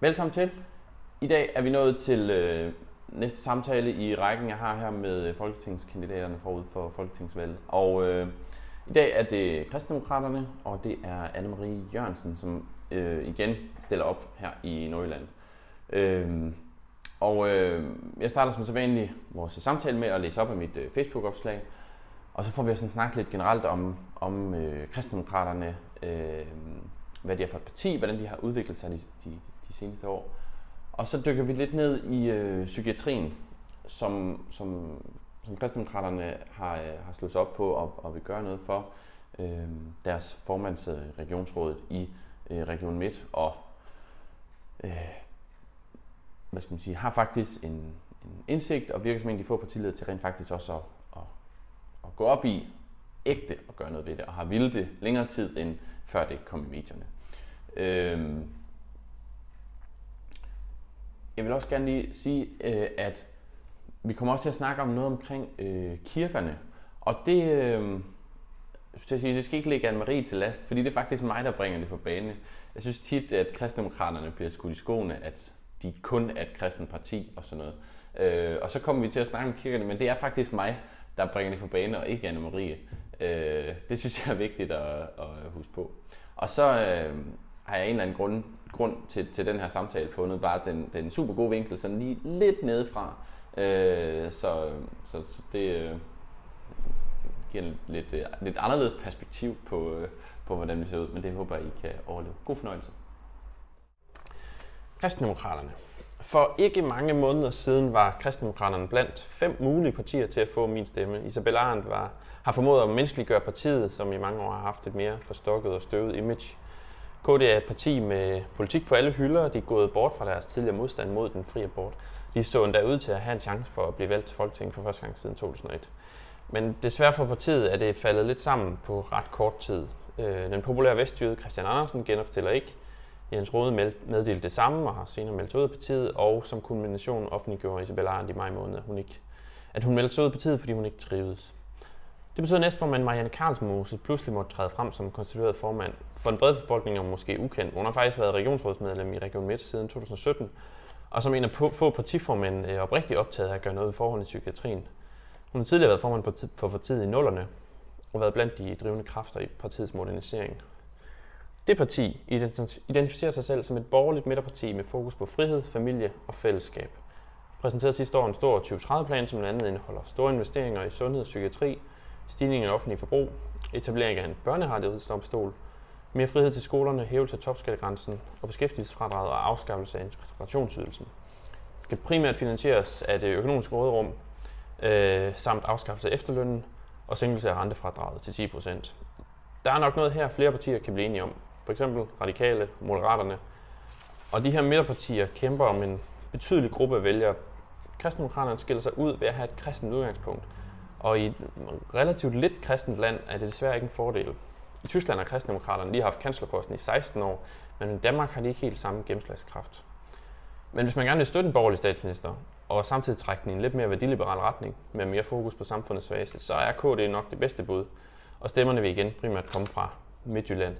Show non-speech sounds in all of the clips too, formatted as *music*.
Velkommen til. I dag er vi nået til øh, næste samtale i rækken, jeg har her med øh, folketingskandidaterne forud for folketingsvalget. Og øh, i dag er det kristendemokraterne, og det er Anne-Marie Jørgensen, som øh, igen stiller op her i Nordjylland. Øh, og øh, jeg starter som sædvanligt vores samtale med at læse op af mit øh, Facebook-opslag, og så får vi sådan snakket lidt generelt om, om øh, kristendemokraterne, øh, hvad de er for et parti, hvordan de har udviklet sig de, de, de seneste år. Og så dykker vi lidt ned i øh, psykiatrien, som, som, som kristendemokraterne har, øh, har slået sig op på og, og vil gøre noget for. Øh, deres formands regionsrådet i øh, Region Midt, og øh, hvad skal man sige, har faktisk en, en indsigt og virker som en af de få partiledere til rent faktisk også at, at, at gå op i ægte og gøre noget ved det, og har ville det længere tid end før det kom i medierne. Øh, jeg vil også gerne lige sige, øh, at vi kommer også til at snakke om noget omkring øh, kirkerne. Og det, øh, jeg sige, det skal ikke ligge Anne-Marie til last, fordi det er faktisk mig, der bringer det på bane. Jeg synes tit, at kristendemokraterne bliver skudt i skoene, at de kun er et kristen parti og sådan noget. Øh, og så kommer vi til at snakke om kirkerne, men det er faktisk mig, der bringer det på bane, og ikke Anne-Marie. Øh, det synes jeg er vigtigt at, at huske på. Og så øh, har jeg en eller anden grund, grund til, til den her samtale fundet bare den, den super gode vinkel, sådan lige lidt nedefra. Øh, så, så, så det øh, giver en lidt, øh, lidt anderledes perspektiv på, øh, på, hvordan vi ser ud, men det håber jeg, I kan overleve. God fornøjelse. Kristendemokraterne. For ikke mange måneder siden var Kristendemokraterne blandt fem mulige partier til at få min stemme. Isabel Arendt var, har formået at menneskeliggøre partiet, som i mange år har haft et mere forstokket og støvet image. KD er et parti med politik på alle hylder, de er gået bort fra deres tidligere modstand mod den frie abort. De stod endda ud til at have en chance for at blive valgt til Folketinget for første gang siden 2001. Men desværre for partiet er det faldet lidt sammen på ret kort tid. Øh, den populære vestjyde Christian Andersen genopstiller ikke. Jens Rode meddelte det samme og har senere meldt sig ud af partiet, og som kulmination offentliggjorde Isabella Arndt i maj måned, at hun, ikke, at hun meldte sig ud af partiet, fordi hun ikke trivedes. Det betyder næstformand Marianne Karlsmose pludselig måtte træde frem som konstitueret formand. For den brede befolkning er måske ukendt. Hun har faktisk været regionsrådsmedlem i Region Midt siden 2017, og som en af få partiformænd er oprigtigt optaget af at gøre noget ved forholdene i psykiatrien. Hun har tidligere været formand på partiet i nullerne og været blandt de drivende kræfter i partiets modernisering. Det parti identificerer sig selv som et borgerligt midterparti med fokus på frihed, familie og fællesskab. Præsenterede sidste år en stor 2030-plan, som blandt andet indeholder store investeringer i sundhed og psykiatri, stigning i offentlig forbrug, etablering af en børnerettighedsdomstol, mere frihed til skolerne, hævelse af topskattegrænsen og beskæftigelsesfradraget og afskaffelse af integrationsydelsen. Det skal primært finansieres af det økonomiske råderum, øh, samt afskaffelse af efterlønnen og sænkelse af rentefradraget til 10% Der er nok noget her, flere partier kan blive enige om. For eksempel radikale, moderaterne. Og de her midterpartier kæmper om en betydelig gruppe af vælgere. Kristendemokraterne skiller sig ud ved at have et kristent udgangspunkt – og i et relativt lidt kristent land er det desværre ikke en fordel. I Tyskland har kristendemokraterne lige haft kanslerposten i 16 år, men i Danmark har de ikke helt samme gennemslagskraft. Men hvis man gerne vil støtte en borgerlig statsminister, og samtidig trække den i en lidt mere værdiliberal retning, med mere fokus på samfundets svageste, så er KD nok det bedste bud. Og stemmerne vil igen primært komme fra Midtjylland.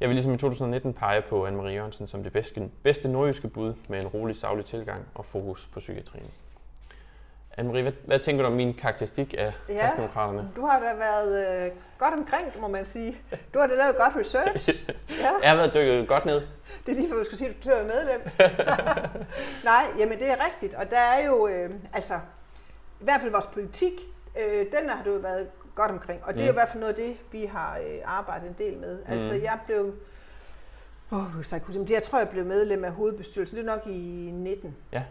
Jeg vil ligesom i 2019 pege på Anne-Marie Jørgensen som det bedste, bedste nordjyske bud med en rolig, savlig tilgang og fokus på psykiatrien. Anne-Marie, hvad, hvad tænker du om min karakteristik af ja, kristendemokraterne? du har da været øh, godt omkring, må man sige. Du har da lavet godt research. *laughs* Ja. jeg har været dykket godt ned. Det er lige for, at du skulle sige, at du er medlem. *laughs* Nej, jamen det er rigtigt. Og der er jo, øh, altså, i hvert fald vores politik, øh, den har du været godt omkring. Og det mm. er jo i hvert fald noget af det, vi har øh, arbejdet en del med. Mm. Altså, jeg blev... Åh, oh, jeg, det, jeg tror, jeg blev medlem af hovedbestyrelsen. Det er nok i 19. Ja.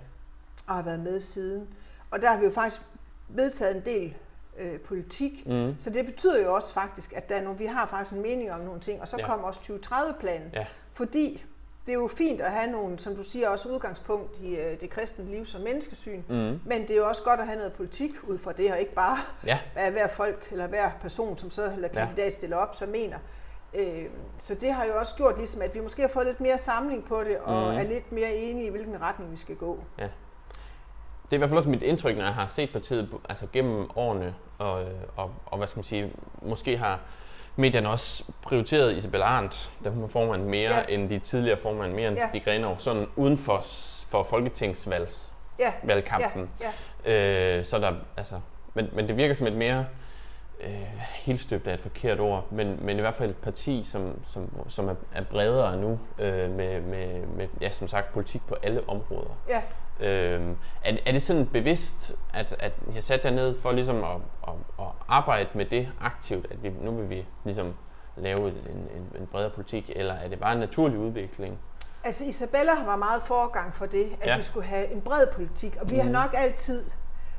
Og har været med siden. Og der har vi jo faktisk vedtaget en del øh, politik. Mm. Så det betyder jo også faktisk, at der er nogle, vi har faktisk en mening om nogle ting. Og så ja. kommer også 2030-planen. Ja. Fordi det er jo fint at have nogle, som du siger, også udgangspunkt i øh, det kristne liv som menneskesyn. Mm. Men det er jo også godt at have noget politik ud fra det, og ikke bare ja. *laughs* hvad hver folk eller hver person, som så eller kandidat ja. stiller op, så mener. Øh, så det har jo også gjort ligesom, at vi måske har fået lidt mere samling på det, og mm. er lidt mere enige i, hvilken retning vi skal gå. Ja det er i hvert fald også mit indtryk, når jeg har set partiet altså gennem årene, og, og, og hvad skal man sige, måske har medierne også prioriteret Isabel Arndt, da hun var formand, mere ja. end de tidligere formand, mere end ja. de Grenov, sådan uden for, for folketingsvalgs ja. valgkampen. Ja. Ja. Øh, så der, altså, men, men det virker som et mere øh, helstøbt er et forkert ord, men, men i hvert fald et parti, som, som, som er, er bredere nu, øh, med, med, med, ja, som sagt, politik på alle områder. Ja. Øh, er, er det sådan bevidst, at, at jeg satte jer ned for ligesom at, at, at arbejde med det aktivt, at vi, nu vil vi ligesom lave en, en, en bredere politik, eller er det bare en naturlig udvikling? Altså Isabella var meget forgang for det, at ja. vi skulle have en bred politik, og vi mm. har nok altid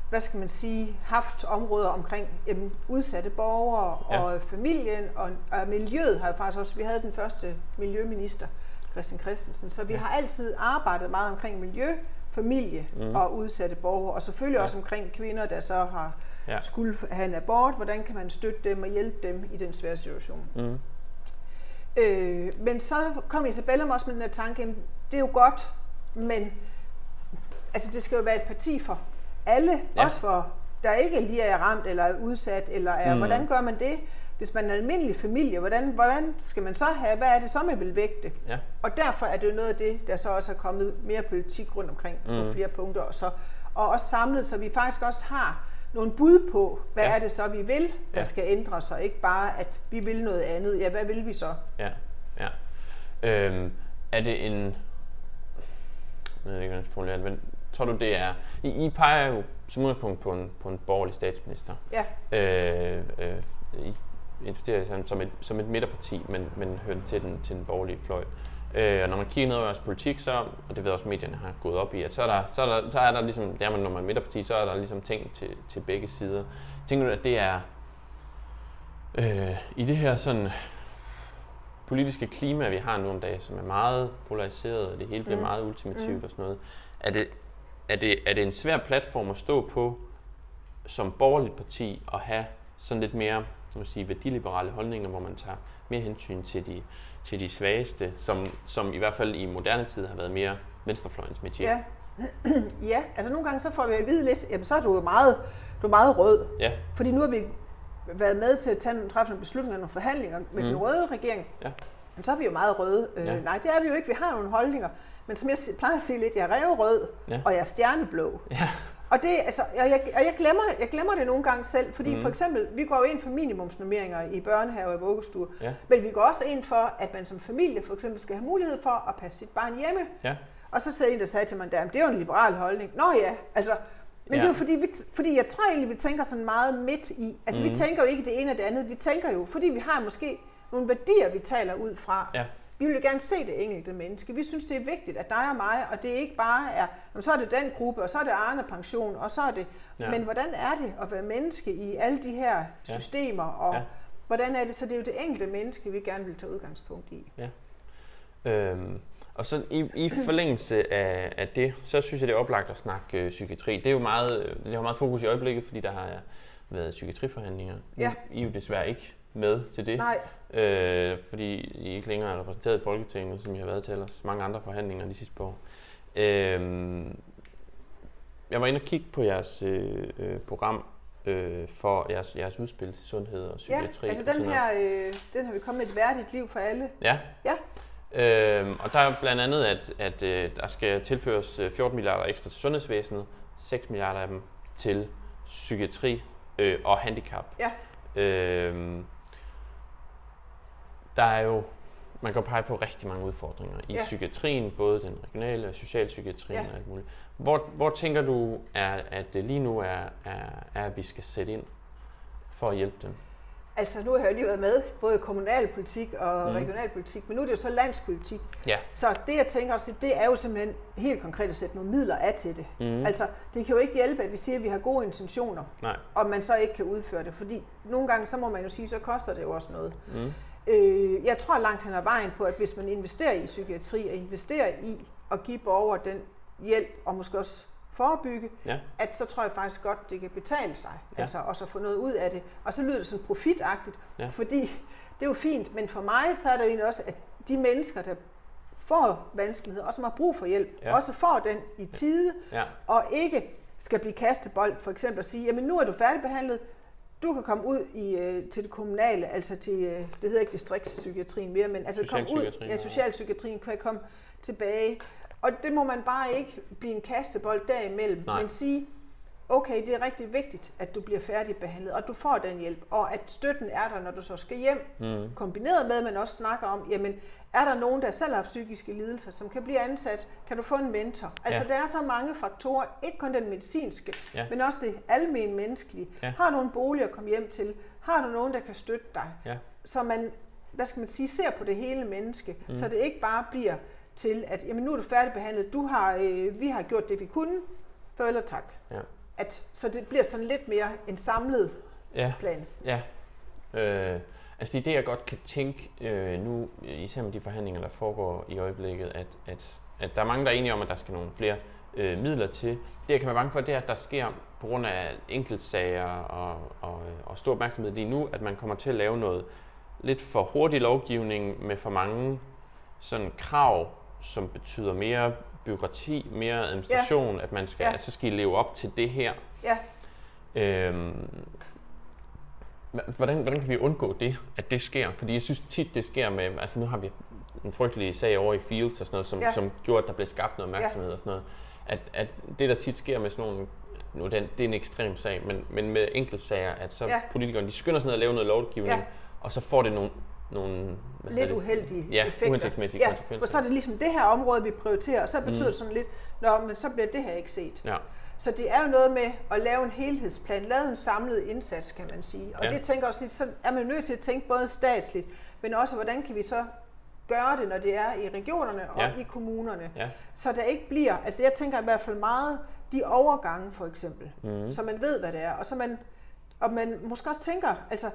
hvad skal man sige, haft områder omkring jamen, udsatte borgere ja. og familien og, og miljøet har jo faktisk også, vi havde den første miljøminister, Christian Christensen, så vi ja. har altid arbejdet meget omkring miljø, familie mm. og udsatte borgere, og selvfølgelig ja. også omkring kvinder, der så har ja. skulle have en abort, hvordan kan man støtte dem og hjælpe dem i den svære situation. Mm. Øh, men så kom Isabella også med den her tanke, det er jo godt, men altså, det skal jo være et parti for alle, ja. også for der ikke lige er ramt eller er udsat, eller er, mm. hvordan gør man det? Hvis man er en almindelig familie, hvordan, hvordan skal man så have, hvad er det så, man vil vægte? Ja. Og derfor er det jo noget af det, der så også er kommet mere politik rundt omkring mm. på flere punkter, og, så, og også samlet, så vi faktisk også har nogle bud på, hvad ja. er det så, vi vil, der ja. skal ændre sig, ikke bare, at vi vil noget andet. Ja, hvad vil vi så? Ja, ja. Øhm, er det en... Jeg ved ikke, hvordan jeg men tror du, det er... I, I peger jo som udgangspunkt på en, på en borgerlig statsminister. Ja. Øh, øh, I identificerer sig som et, som et midterparti, men, men hører til den, til den borgerlige fløj. Øh, og når man kigger ned over vores politik, så, og det ved også medierne har gået op i, at så er der, så er der, så er der ligesom, der man, når man er midterparti, så er der ligesom ting til, til begge sider. Tænker du, at det er øh, i det her sådan politiske klima, vi har nu om dagen, som er meget polariseret, og det hele bliver mm. meget ultimativt mm. og sådan noget, er det, er det, er det en svær platform at stå på som borgerligt parti og have sådan lidt mere man sige, værdiliberale holdninger, hvor man tager mere hensyn til de, til de svageste, som, som i hvert fald i moderne tid har været mere venstrefløjens metier. Ja. *clears throat* ja, altså nogle gange så får vi at vide lidt, jamen så er du jo meget, du er meget rød. Ja. Fordi nu har vi været med til at tage, træffe nogle beslutninger og nogle forhandlinger med mm. den røde regering. Ja. Jamen, så er vi jo meget røde. Øh, ja. Nej, det er vi jo ikke. Vi har nogle holdninger. Men som jeg plejer at sige lidt, jeg er rød, ja. og jeg er stjerneblå. Ja. Og, det, altså, jeg, jeg, jeg, glemmer, jeg glemmer det nogle gange selv, fordi mm. for eksempel, vi går jo ind for minimumsnummeringer i børnehave og vuggestue, ja. men vi går også ind for, at man som familie for eksempel skal have mulighed for at passe sit barn hjemme. Ja. Og så sagde en, der sagde til mig, det er jo en liberal holdning. Nå ja, altså, men ja. det er jo fordi, vi, fordi jeg tror egentlig, vi tænker sådan meget midt i, altså mm. vi tænker jo ikke det ene og det andet, vi tænker jo, fordi vi har måske nogle værdier, vi taler ud fra. Ja. Vi vil gerne se det enkelte menneske. Vi synes, det er vigtigt, at dig og mig, og det ikke bare er, så er det den gruppe, og så er det Arne Pension, og så er det... Ja. Men hvordan er det at være menneske i alle de her systemer, og ja. hvordan er det? Så det er jo det enkelte menneske, vi gerne vil tage udgangspunkt i. Ja. Øhm, og så i, i forlængelse af, af det, så synes jeg, det er oplagt at snakke øh, psykiatri. Det er jo meget, øh, det har meget fokus i øjeblikket, fordi der har været psykiatriforhandlinger. Ja. I er jo desværre ikke med til det. Nej. Øh, fordi I ikke længere er repræsenteret i Folketinget, som I har været til ellers mange andre forhandlinger de sidste par år. Øh, jeg var inde og kigge på jeres øh, øh, program øh, for jeres, jeres udspil til sundhed og psykiatri. Ja, altså den her, øh, den har vi kommet et værdigt liv for alle. Ja. ja. Øh, og der er blandt andet, at, at øh, der skal tilføres 14 øh, milliarder ekstra til sundhedsvæsenet, 6 milliarder af dem til psykiatri øh, og handicap. Ja. Øh, der er jo, man kan pege på rigtig mange udfordringer i ja. psykiatrien, både den regionale og socialpsykiatrien ja. og alt muligt. Hvor, hvor tænker du, er, at det lige nu er, er, er, at vi skal sætte ind for at hjælpe dem? Altså nu har jeg lige været med, både kommunalpolitik og mm. regionalpolitik, men nu er det jo så landspolitik. Ja. Så det jeg tænker også, det er jo simpelthen helt konkret at sætte nogle midler af til det. Mm. Altså det kan jo ikke hjælpe, at vi siger, at vi har gode intentioner, Nej. og man så ikke kan udføre det. Fordi nogle gange, så må man jo sige, så koster det jo også noget. Mm. Øh, jeg tror langt hen ad vejen på, at hvis man investerer i psykiatri og investerer i at give borgere den hjælp, og måske også forebygge, ja. at så tror jeg faktisk godt, det kan betale sig, ja. altså også at få noget ud af det. Og så lyder det sådan profitagtigt, ja. fordi det er jo fint, men for mig så er det jo også, at de mennesker, der får vanskeligheder, og som har brug for hjælp, ja. også får den i tide, ja. og ikke skal blive kastebold, for eksempel at sige, jamen nu er du færdigbehandlet, du kan komme ud i, øh, til det kommunale, altså til, øh, det hedder ikke distriktspsykiatrien mere, men altså komme ud, ja, socialpsykiatrien kan komme tilbage. Og det må man bare ikke blive en kastebold derimellem, Nej. men sige, okay, det er rigtig vigtigt, at du bliver færdigbehandlet, og du får den hjælp, og at støtten er der, når du så skal hjem, mm. kombineret med, at man også snakker om, jamen, er der nogen, der selv har psykiske lidelser, som kan blive ansat? Kan du få en mentor? Altså, ja. der er så mange faktorer, ikke kun den medicinske, ja. men også det almen menneskelige. Ja. Har du en bolig at komme hjem til? Har du nogen, der kan støtte dig? Ja. Så man, hvad skal man sige, ser på det hele menneske, mm. så det ikke bare bliver til, at jamen, nu er du færdigbehandlet, du har, øh, vi har gjort det, vi kunne, farvel og tak. Ja at, så det bliver sådan lidt mere en samlet ja. plan. Ja. Øh, altså det er jeg godt kan tænke øh, nu, især med de forhandlinger, der foregår i øjeblikket, at, at, at der er mange, der er enige om, at der skal nogle flere øh, midler til. Det, jeg kan være bange for, det er, at der sker på grund af enkeltsager og, og, og stor opmærksomhed lige nu, at man kommer til at lave noget lidt for hurtig lovgivning med for mange sådan krav, som betyder mere byråkrati, mere administration, ja. at man skal, ja. at så skal I leve op til det her. Ja. Øhm, hvordan, hvordan kan vi undgå det, at det sker? Fordi jeg synes tit, det sker med, altså nu har vi en frygtelig sag over i Fields og sådan noget, som, ja. som gjorde, at der blev skabt noget opmærksomhed ja. og sådan noget. At, at det, der tit sker med sådan nogle nu den, det er en ekstrem sag, men, men med enkeltsager, at så ja. politikerne, de skynder sig ned og lave noget lovgivning, ja. og så får det nogle nogle lidt uheldige ja, effekter. Ja, konsekvenser. For så er det ligesom det her område, vi prioriterer, og så betyder mm. det sådan lidt, Nå, men så bliver det her ikke set. Ja. Så det er jo noget med at lave en helhedsplan, lave en samlet indsats, kan man sige. Og ja. det tænker også lidt, så er man nødt til at tænke både statsligt, men også hvordan kan vi så gøre det, når det er i regionerne og ja. i kommunerne. Ja. Så der ikke bliver, altså jeg tænker i hvert fald meget, de overgange for eksempel, mm. så man ved, hvad det er, og så man, og man måske også tænker, altså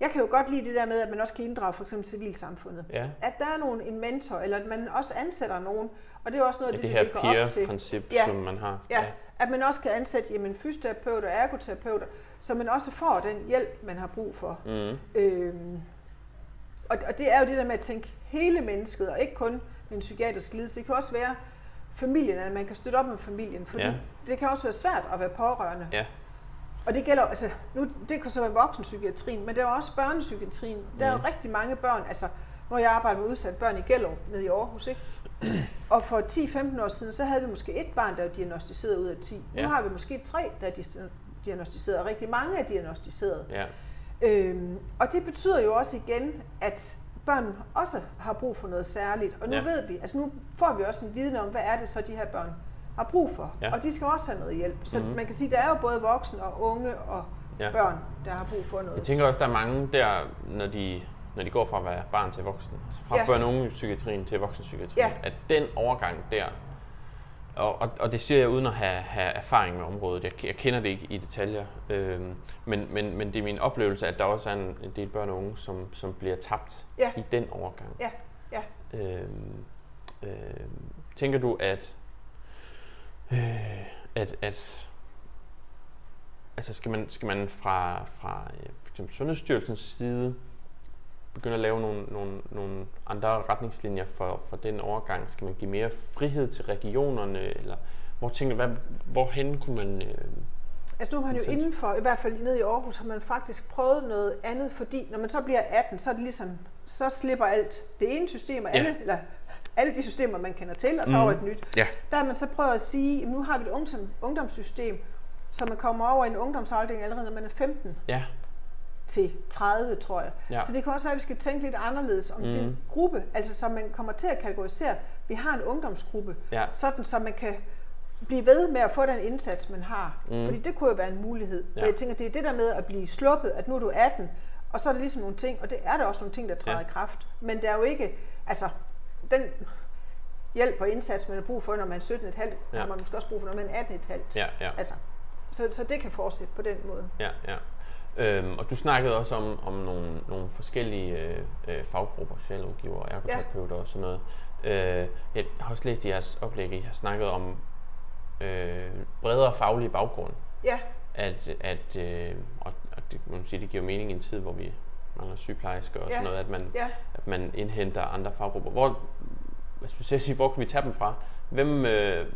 jeg kan jo godt lide det der med, at man også kan inddrage for eksempel civilsamfundet. Ja. At der er nogen, en mentor, eller at man også ansætter nogen. Og det er også noget, ja, det, det her peer-princip, ja. som man har. Ja. ja, at man også kan ansætte jamen, fysioterapeuter og ergoterapeuter, så man også får den hjælp, man har brug for. Mm. Øhm, og, og det er jo det der med at tænke hele mennesket, og ikke kun en psykiatrisk lidelse. Det kan også være familien, at man kan støtte op med familien, fordi ja. det kan også være svært at være pårørende. Ja. Og det gælder, altså, nu, det kan så være voksenpsykiatrien, men det er også børnepsykiatrien. Der er jo rigtig mange børn, altså, når jeg arbejder med udsatte børn i Gellerup, nede i Aarhus, ikke? *clears throat* Og for 10-15 år siden, så havde vi måske et barn, der var diagnostiseret ud af 10. Ja. Nu har vi måske tre, der er diagnostiseret, og rigtig mange er diagnostiseret. Ja. Øhm, og det betyder jo også igen, at børn også har brug for noget særligt. Og nu ja. ved vi, altså nu får vi også en viden om, hvad er det så, de her børn har brug for. Ja. Og de skal også have noget hjælp. Så mm-hmm. man kan sige, der er jo både voksne og unge og ja. børn, der har brug for noget. Jeg tænker også, der er mange der, når de, når de går fra at være barn til voksen, altså fra ja. børn- og unge-psykiatrien til voksenpsykiatrien, ja. at den overgang der, og, og, og det siger jeg uden at have, have erfaring med området, jeg, jeg kender det ikke i detaljer, øhm, men, men, men det er min oplevelse, at der også er en, en del børn og unge, som, som bliver tabt ja. i den overgang. Ja. Ja. Øhm, øhm, tænker du, at øh, at, at altså skal man, skal man fra, fra øh, for eksempel Sundhedsstyrelsens side begynde at lave nogle, nogle, nogle andre retningslinjer for, for den overgang? Skal man give mere frihed til regionerne, eller hvor tænker hvad, hvorhen kunne man... Øh, Altså nu har man jo indenfor, i hvert fald nede i Aarhus, har man faktisk prøvet noget andet, fordi når man så bliver 18, så er det ligesom, så slipper alt det ene system, og alle, eller alle de systemer, man kender til, og så mm. over et nyt. Ja. Der har man så prøvet at sige, at nu har vi et ungdom, ungdomssystem, så man kommer over i en ungdomsafdeling allerede, når man er 15. Ja. Til 30, tror jeg. Ja. Så det kan også være, at vi skal tænke lidt anderledes om mm. den gruppe, altså så man kommer til at kategorisere, vi har en ungdomsgruppe, ja. sådan så man kan blive ved med at få den indsats, man har. Mm. Fordi det kunne jo være en mulighed. Ja. jeg tænker, det er det der med at blive sluppet, at nu er du 18, og så er der ligesom nogle ting, og det er der også nogle ting, der træder ja. i kraft. Men der er jo ikke, altså den hjælp og indsats, man har brug for, når man er 17,5, ja. har man måske også brug for, når man er 18,5. Ja, ja. Altså, så, så det kan fortsætte på den måde. Ja, ja. Øhm, og du snakkede også om, om nogle, nogle forskellige øh, øh faggrupper, socialrådgiver, ergoterapeuter ja. og sådan noget. Øh, jeg har også læst i jeres oplæg, I har snakket om øh, bredere faglige baggrund. Ja. At, at øh, og, og det, man sige, det giver mening i en tid, hvor vi mangler sygeplejersker og ja. sådan noget, at man, ja. at man indhenter andre faggrupper. Hvor, hvad skulle jeg sige, hvor kan vi tage dem fra? Hvem, øh,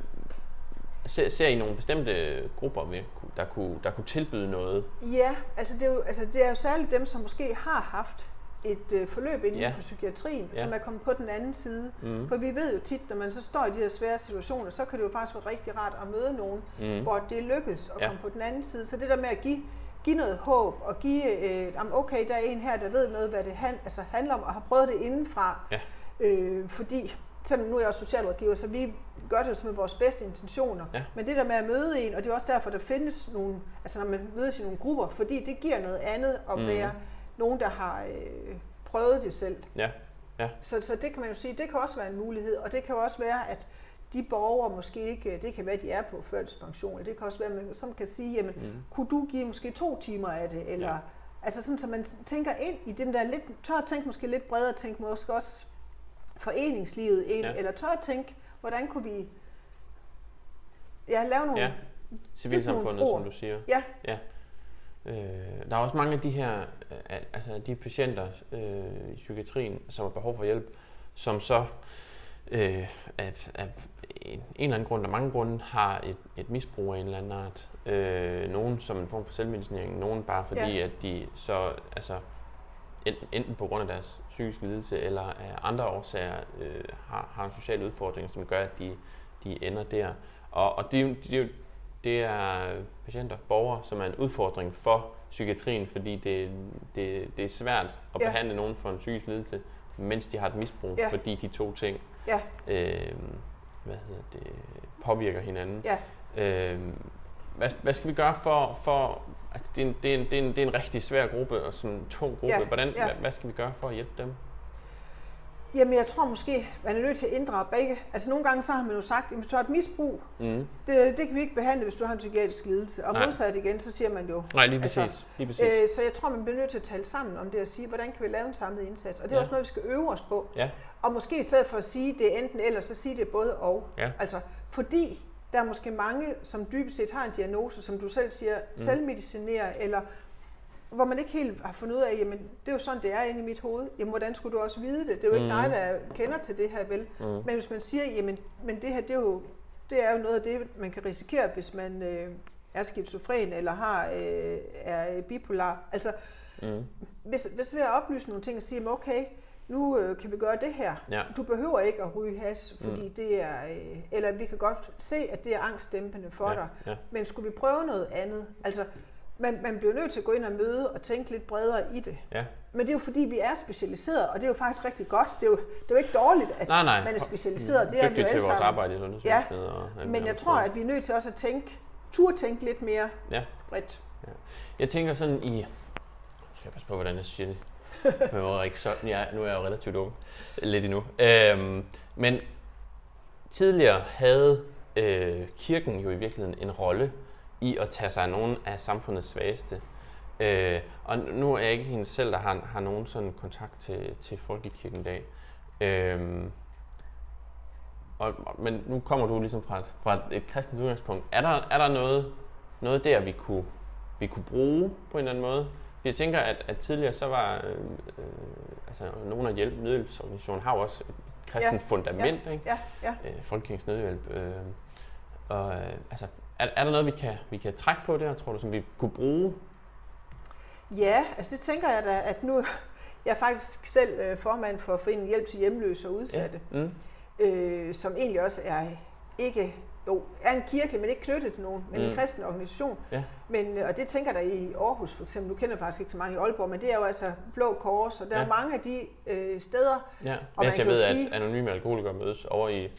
ser, ser I nogle bestemte grupper, med, der, kunne, der kunne tilbyde noget? Ja, altså det, er jo, altså det er jo særligt dem, som måske har haft et øh, forløb inden ja. for psykiatrien, ja. som er kommet på den anden side. Mm. For vi ved jo tit, når man så står i de her svære situationer, så kan det jo faktisk være rigtig rart at møde nogen, mm. hvor det lykkes at ja. komme på den anden side. Så det der med at give, give noget håb, og give, øh, okay, der er en her, der ved noget, hvad det han, altså handler om, og har prøvet det indenfra. Ja. Øh, fordi, selvom nu er jeg også socialrådgiver, så vi gør det jo med vores bedste intentioner. Ja. Men det der med at møde en, og det er også derfor, der findes nogle, altså når man mødes i nogle grupper, fordi det giver noget andet at mm. være nogen, der har øh, prøvet det selv. Ja. Ja. Så, så det kan man jo sige, det kan også være en mulighed, og det kan også være, at de borgere måske ikke, det kan være, at de er på førtidspension, eller det kan også være, at man som kan sige, jamen, mm. kunne du give måske to timer af det, eller ja. altså sådan, så man tænker ind i den der lidt, tør at tænke måske lidt bredere, tænke måske også foreningslivet ind, ja. eller tør at tænke, hvordan kunne vi ja, lave nogle... Ja, civilsamfundet, som du siger. Ja. ja. Øh, der er også mange af de her, altså de patienter øh, i psykiatrien, som har behov for hjælp, som så øh, af en, en eller anden grund, der mange grunde, har et, et misbrug af en eller anden art. Øh, nogen som en form for selvmedicinering, nogen bare fordi, ja. at de så, altså, enten, enten på grund af deres psykiske lidelse, eller af andre årsager, øh, har, har en social udfordring, som gør, at de, de ender der. Og, og det, det, det er patienter, borgere, som er en udfordring for psykiatrien, fordi det, det, det er svært at ja. behandle nogen for en psykisk lidelse, mens de har et misbrug, ja. fordi de to ting ja. øh, hvad hedder det, påvirker hinanden. Ja. Øh, hvad, hvad skal vi gøre for, for altså det, er en, det, er en, det, er en, det er en rigtig svær gruppe og sådan en tung gruppe. Ja. Hvordan, ja. Hvad, hvad skal vi gøre for at hjælpe dem? Jamen, jeg tror måske, man er nødt til at inddrage begge. Altså, nogle gange så har man jo sagt, at hvis du har et misbrug, mm. det, det kan vi ikke behandle, hvis du har en psykiatrisk lidelse. Og Nej. modsat igen, så siger man jo... Nej, lige præcis. Altså, lige præcis. Øh, så jeg tror, man bliver nødt til at tale sammen om det og sige, hvordan kan vi lave en samlet indsats? Og det er ja. også noget, vi skal øve os på. Ja. Og måske i stedet for at sige, det er enten eller, så sige det både og. Ja. Altså, fordi der er måske mange, som dybest set har en diagnose, som du selv siger, mm. selvmedicinerer, eller hvor man ikke helt har fundet ud af, jamen det er jo sådan, det er inde i mit hoved. Jamen hvordan skulle du også vide det? Det er jo ikke mm. dig, der kender til det her, vel? Mm. Men hvis man siger, jamen men det her, det er jo, det er jo noget af det, man kan risikere, hvis man øh, er skizofren eller har, øh, er bipolar. Altså, mm. hvis, hvis vi har oplyst nogle ting og siger, okay, nu øh, kan vi gøre det her. Ja. Du behøver ikke at ryge has, fordi mm. det er, øh, eller vi kan godt se, at det er angstdæmpende for ja. dig. Ja. Men skulle vi prøve noget andet? Altså, man, man bliver nødt til at gå ind og møde og tænke lidt bredere i det. Ja. Men det er jo fordi, vi er specialiseret, og det er jo faktisk rigtig godt. Det er jo, det er jo ikke dårligt, at nej, nej. man er specialiseret. Det er vi jo til vores arbejde i sundhedsvæsenet. Ja. Og men jeg tror, at vi er nødt til også at tænke, turde tænke lidt mere ja. bredt. Ja. Jeg tænker sådan i... Nu skal jeg passe på, hvordan jeg siger det. *laughs* Jeg var ikke sådan, ja, nu er jeg jo relativt ung. Lidt endnu. Øhm, men tidligere havde øh, kirken jo i virkeligheden en rolle i at tage sig af nogle af samfundets svageste. Øh, og nu er jeg ikke hende selv, der har, har nogen sådan kontakt til, til Folkekirken i dag. Øh, og, men nu kommer du ligesom fra et, fra et, et kristent udgangspunkt. Er der, er der noget, noget der, vi kunne, vi kunne bruge på en eller anden måde? Jeg tænker, at, at tidligere så var øh, øh, altså nogle af hjælp, nødhjælpsorganisationer har jo også et kristent ja, fundament, ja, ikke? Ja, ja. Øh, Folkekirkens nødhjælp. Øh, og øh, altså, er, er der noget, vi kan, vi kan trække på der, tror du, som vi kunne bruge? Ja, altså det tænker jeg da, at nu jeg er faktisk selv øh, formand for Foreningen Hjælp til Hjemløse og Udsatte, ja. mm. øh, som egentlig også er ikke jo, er en kirke, men ikke knyttet til nogen, men mm. en kristen organisation. Ja. Men, øh, og det tænker der i Aarhus for eksempel, du kender faktisk ikke så mange i Aalborg, men det er jo altså Blå Kors, og der ja. er mange af de øh, steder. Ja, og jeg ved, sige, at anonyme alkoholikere mødes over i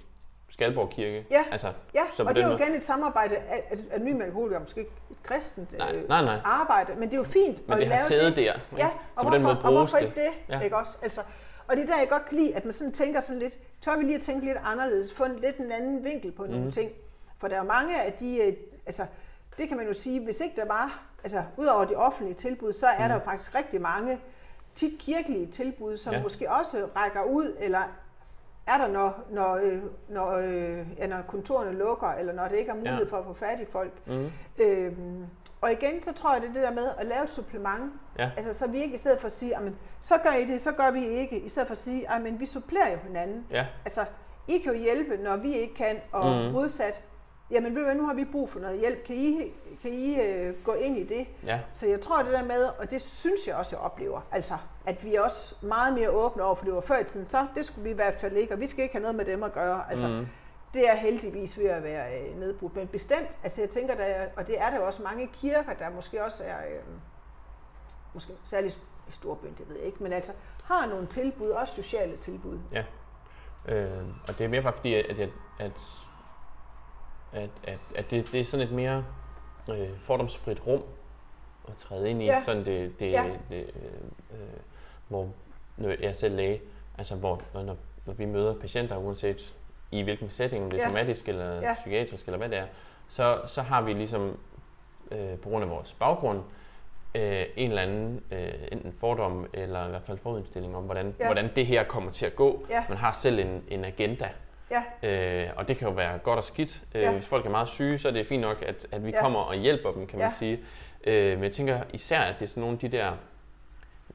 Skalborg Kirke. Ja, altså, ja så og det er jo igen et samarbejde, at, at ny alkoholiker måske ikke et kristent nej, øh, nej, nej. arbejde, men det er jo fint men at det har siddet der, ja, og så på den måde bruges og det. det ja. ikke også? Altså, og det er der, jeg godt kan lide, at man sådan tænker sådan lidt, tør vi lige at tænke lidt anderledes, få en lidt en anden vinkel på nogle mm. ting. For der er mange af de, øh, altså, det kan man jo sige, hvis ikke der var, altså udover de offentlige tilbud, så er mm. der jo faktisk rigtig mange tit kirkelige tilbud, som ja. måske også rækker ud, eller er der, når, når, øh, når, øh, ja, når kontorerne lukker, eller når det ikke er mulighed ja. for at få fat i folk. Mm. Øhm, og igen, så tror jeg, det er det der med at lave et supplement. Ja. Altså, så vi ikke i stedet for at sige, så gør I det, så gør vi ikke. I stedet for at sige, at vi supplerer jo hinanden. Ja. Altså, I kan jo hjælpe, når vi ikke kan, og mm. modsat, jamen ved du hvad, nu har vi brug for noget hjælp, kan I, kan I øh, gå ind i det? Ja. Så jeg tror det der med, og det synes jeg også, jeg oplever, altså at vi er også meget mere åbne over, for det var før i tiden, så det skulle vi i hvert fald ikke, og vi skal ikke have noget med dem at gøre. Altså, mm. Det er heldigvis ved at være øh, nedbrudt, men bestemt, altså jeg tænker, der, og det er der jo også mange kirker, der måske også er, øh, måske særligt i storbyen, det ved jeg ikke, men altså har nogle tilbud, også sociale tilbud. Ja, øh, og det er mere bare fordi, at, at, at at, at, at det, det er sådan et mere øh, fordomsfrit rum at træde ind i, ja. sådan det, det, ja. det øh, øh, hvor når jeg er selv læge, altså hvor når, når vi møder patienter, uanset i hvilken setting, om det er ja. somatisk eller ja. psykiatrisk eller hvad det er, så, så har vi ligesom øh, på grund af vores baggrund øh, en eller anden øh, enten fordom eller i hvert fald forudstilling om, hvordan, ja. hvordan det her kommer til at gå. Ja. Man har selv en, en agenda. Ja. Øh, og det kan jo være godt og skidt. Øh, ja. Hvis folk er meget syge, så er det fint nok, at, at vi ja. kommer og hjælper dem, kan man ja. sige. Øh, men jeg tænker især, at det er sådan nogle af de der,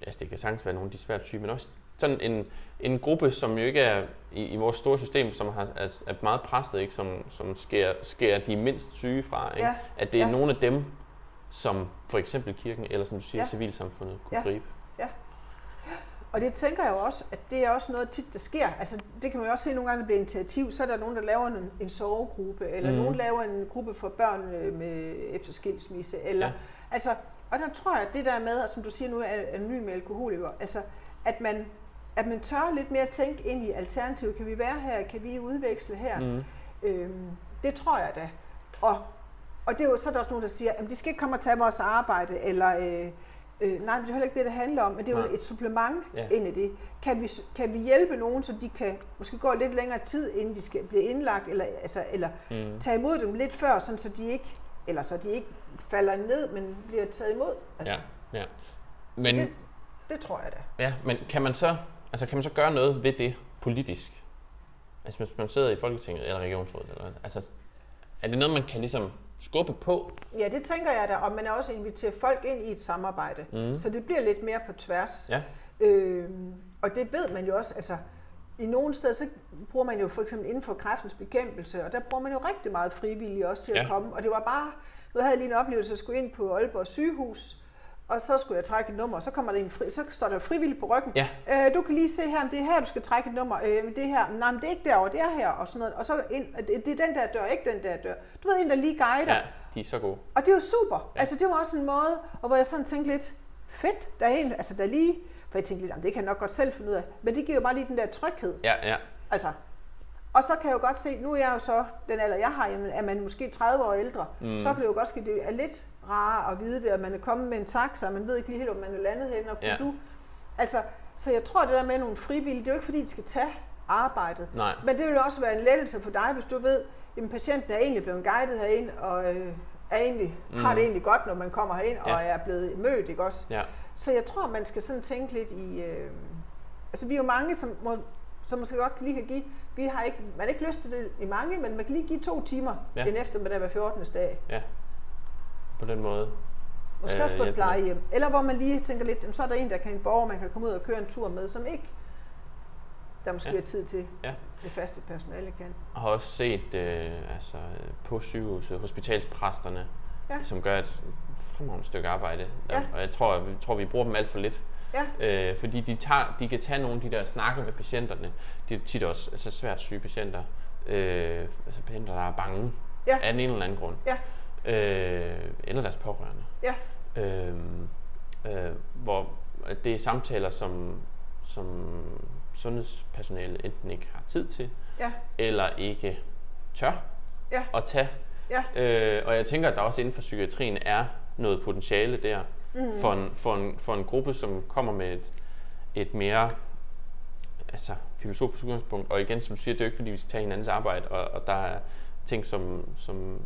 altså det kan sagtens være nogle af de svært syge, men også sådan en, en gruppe, som jo ikke er i, i vores store system, som har, er, er meget presset, ikke? som, som skærer, skærer de mindst syge fra. Ikke? Ja. At det er ja. nogle af dem, som for eksempel kirken, eller som du siger, ja. civilsamfundet kunne ja. gribe. Ja. Og det tænker jeg jo også, at det er også noget tit, der sker. Altså, det kan man jo også se nogle gange, når det bliver initiativ, så er der nogen, der laver en, en sovegruppe, eller mm. nogen laver en gruppe for børn øh, med efter skilsmisse. Eller, ja. altså, og der tror jeg, at det der med, og som du siger nu, er anonym alkoholiker, altså, at man, at man tør lidt mere at tænke ind i alternativet. Kan vi være her? Kan vi udveksle her? Mm. Øhm, det tror jeg da. Og, og det er jo så er der også nogen, der siger, at de skal ikke komme og tage vores arbejde, eller... Øh, Øh, nej, det er heller ikke det, det handler om, men det er nej. jo et supplement ja. ind i det. Kan vi, kan vi hjælpe nogen, så de kan måske gå lidt længere tid, inden de skal blive indlagt, eller, altså, eller mm. tage imod dem lidt før, sådan, så de ikke eller så de ikke falder ned, men bliver taget imod. Altså. Ja, ja. Men, det, det tror jeg da. Ja, men kan man så, altså kan man så gøre noget ved det politisk? Altså hvis man sidder i Folketinget eller regionsrådet, eller, altså, er det noget, man kan ligesom skubbe på. Ja, det tænker jeg da, og man er også inviteret folk ind i et samarbejde, mm. så det bliver lidt mere på tværs. Ja. Øh, og det ved man jo også, altså i nogle steder, så bruger man jo for eksempel inden for kræftens bekæmpelse, og der bruger man jo rigtig meget frivillige også til ja. at komme, og det var bare, nu havde jeg lige en oplevelse, at jeg skulle ind på Aalborg sygehus, og så skulle jeg trække et nummer, og så kommer der en fri, så står der frivillig på ryggen. Ja. Øh, du kan lige se her, om det er her, du skal trække et nummer. Øh, det her, nej, men det er ikke derovre, det er her, og sådan noget. Og så ind, det, det er den der dør, ikke den der dør. Du ved, en, der lige guider. Ja, de er så gode. Og det var super. Ja. Altså, det var også en måde, og hvor jeg sådan tænkte lidt, fedt, der er en, altså der lige, for jeg tænkte lidt, det kan jeg nok godt selv finde ud af, men det giver jo bare lige den der tryghed. Ja, ja. Altså, og så kan jeg jo godt se, nu er jeg jo så den alder, jeg har, jamen, er man måske 30 år ældre, mm. så kan det jo godt ske, det er lidt rarere at vide det, at man er kommet med en taxa, og man ved ikke lige helt, om man er landet hen, og ja. du... Altså, så jeg tror, det der med nogle frivillige, det er jo ikke fordi, de skal tage arbejdet. Nej. Men det vil også være en lettelse for dig, hvis du ved, at patienten er egentlig blevet guidet herind, og øh, er egentlig, mm. har det egentlig godt, når man kommer herind, ja. og er blevet mødt, ikke også? Ja. Så jeg tror, man skal sådan tænke lidt i... Øh, altså, vi er jo mange, som må, som måske godt lige kan give, vi har ikke, man har ikke lyst til det i mange, men man kan lige give to timer ja. en eftermiddag hver 14. dag. Ja, på den måde. Måske øh, også på et plejehjem. Eller hvor man lige tænker lidt, så er der en, der kan en borger, man kan komme ud og køre en tur med, som ikke der måske ja. er tid til, ja. det faste personale kan. Jeg har også set øh, altså, på sygehuset, hospitalspræsterne, ja. som gør et fremragende stykke arbejde. Ja. Og jeg tror, jeg tror, vi bruger dem alt for lidt. Ja. Øh, fordi de, tager, de kan tage nogle af de der snakke med patienterne. De er tit også altså svært syge patienter. Øh, altså patienter, der er bange ja. af en eller anden grund. Ja. Øh, eller deres pårørende. Ja. Øh, øh, hvor det er samtaler, som, som sundhedspersonale enten ikke har tid til, ja. eller ikke tør ja. at tage. Ja. Øh, og jeg tænker, at der også inden for psykiatrien er noget potentiale der mm. for, en, for, en, for en gruppe, som kommer med et, et mere altså, filosofisk udgangspunkt. Og igen, som du siger, det er jo ikke, fordi vi skal tage hinandens arbejde, og, og der er ting, som, som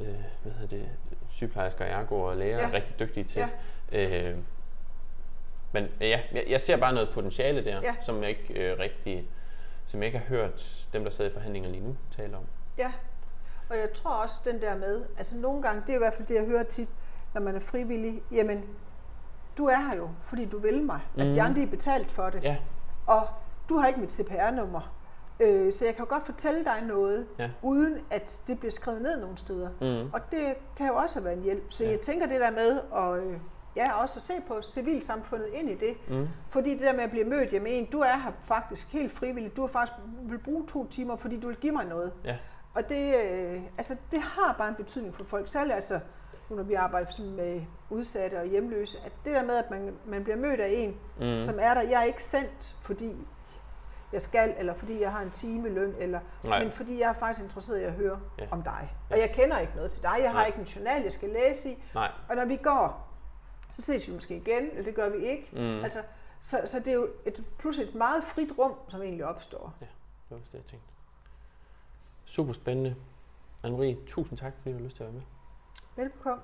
øh, hvad hedder det, sygeplejersker, ergo og læger ja. er rigtig dygtige til. Ja. Øh, men ja, jeg, jeg ser bare noget potentiale der, ja. som jeg ikke øh, rigtig, som jeg ikke har hørt dem, der sidder i forhandlinger lige nu, tale om. Ja, og jeg tror også den der med, altså nogle gange, det er i hvert fald det, jeg hører tit, når man er frivillig, jamen, du er her jo, fordi du vil mig. Mm. Altså, de mhm. andre er betalt for det. Ja. Og du har ikke mit CPR-nummer. Øh, så jeg kan jo godt fortælle dig noget, ja. uden at det bliver skrevet ned nogle steder. Mm. Og det kan jo også være en hjælp. Så ja. jeg tænker det der med at øh, ja, også at se på civilsamfundet ind i det. Mm. Fordi det der med at blive mødt hjemme en, du er her faktisk helt frivillig. Du har faktisk vil bruge to timer, fordi du vil give mig noget. Ja. Og det, øh, altså, det har bare en betydning for folk. Særligt altså, når vi arbejder med udsatte og hjemløse, at det der med, at man, man bliver mødt af en, mm. som er der, jeg er ikke sendt, fordi jeg skal, eller fordi jeg har en time løn, eller, men fordi jeg er faktisk interesseret i at høre ja. om dig. Ja. Og jeg kender ikke noget til dig, jeg har Nej. ikke en journal, jeg skal læse i. Nej. Og når vi går, så ses vi måske igen, eller det gør vi ikke. Mm. Altså, så, så det er jo et, pludselig et meget frit rum, som egentlig opstår. Ja, det var det, jeg tænkte. Super spændende. Anne-Marie, tusind tak, fordi du har lyst til at være med. Velbekomme.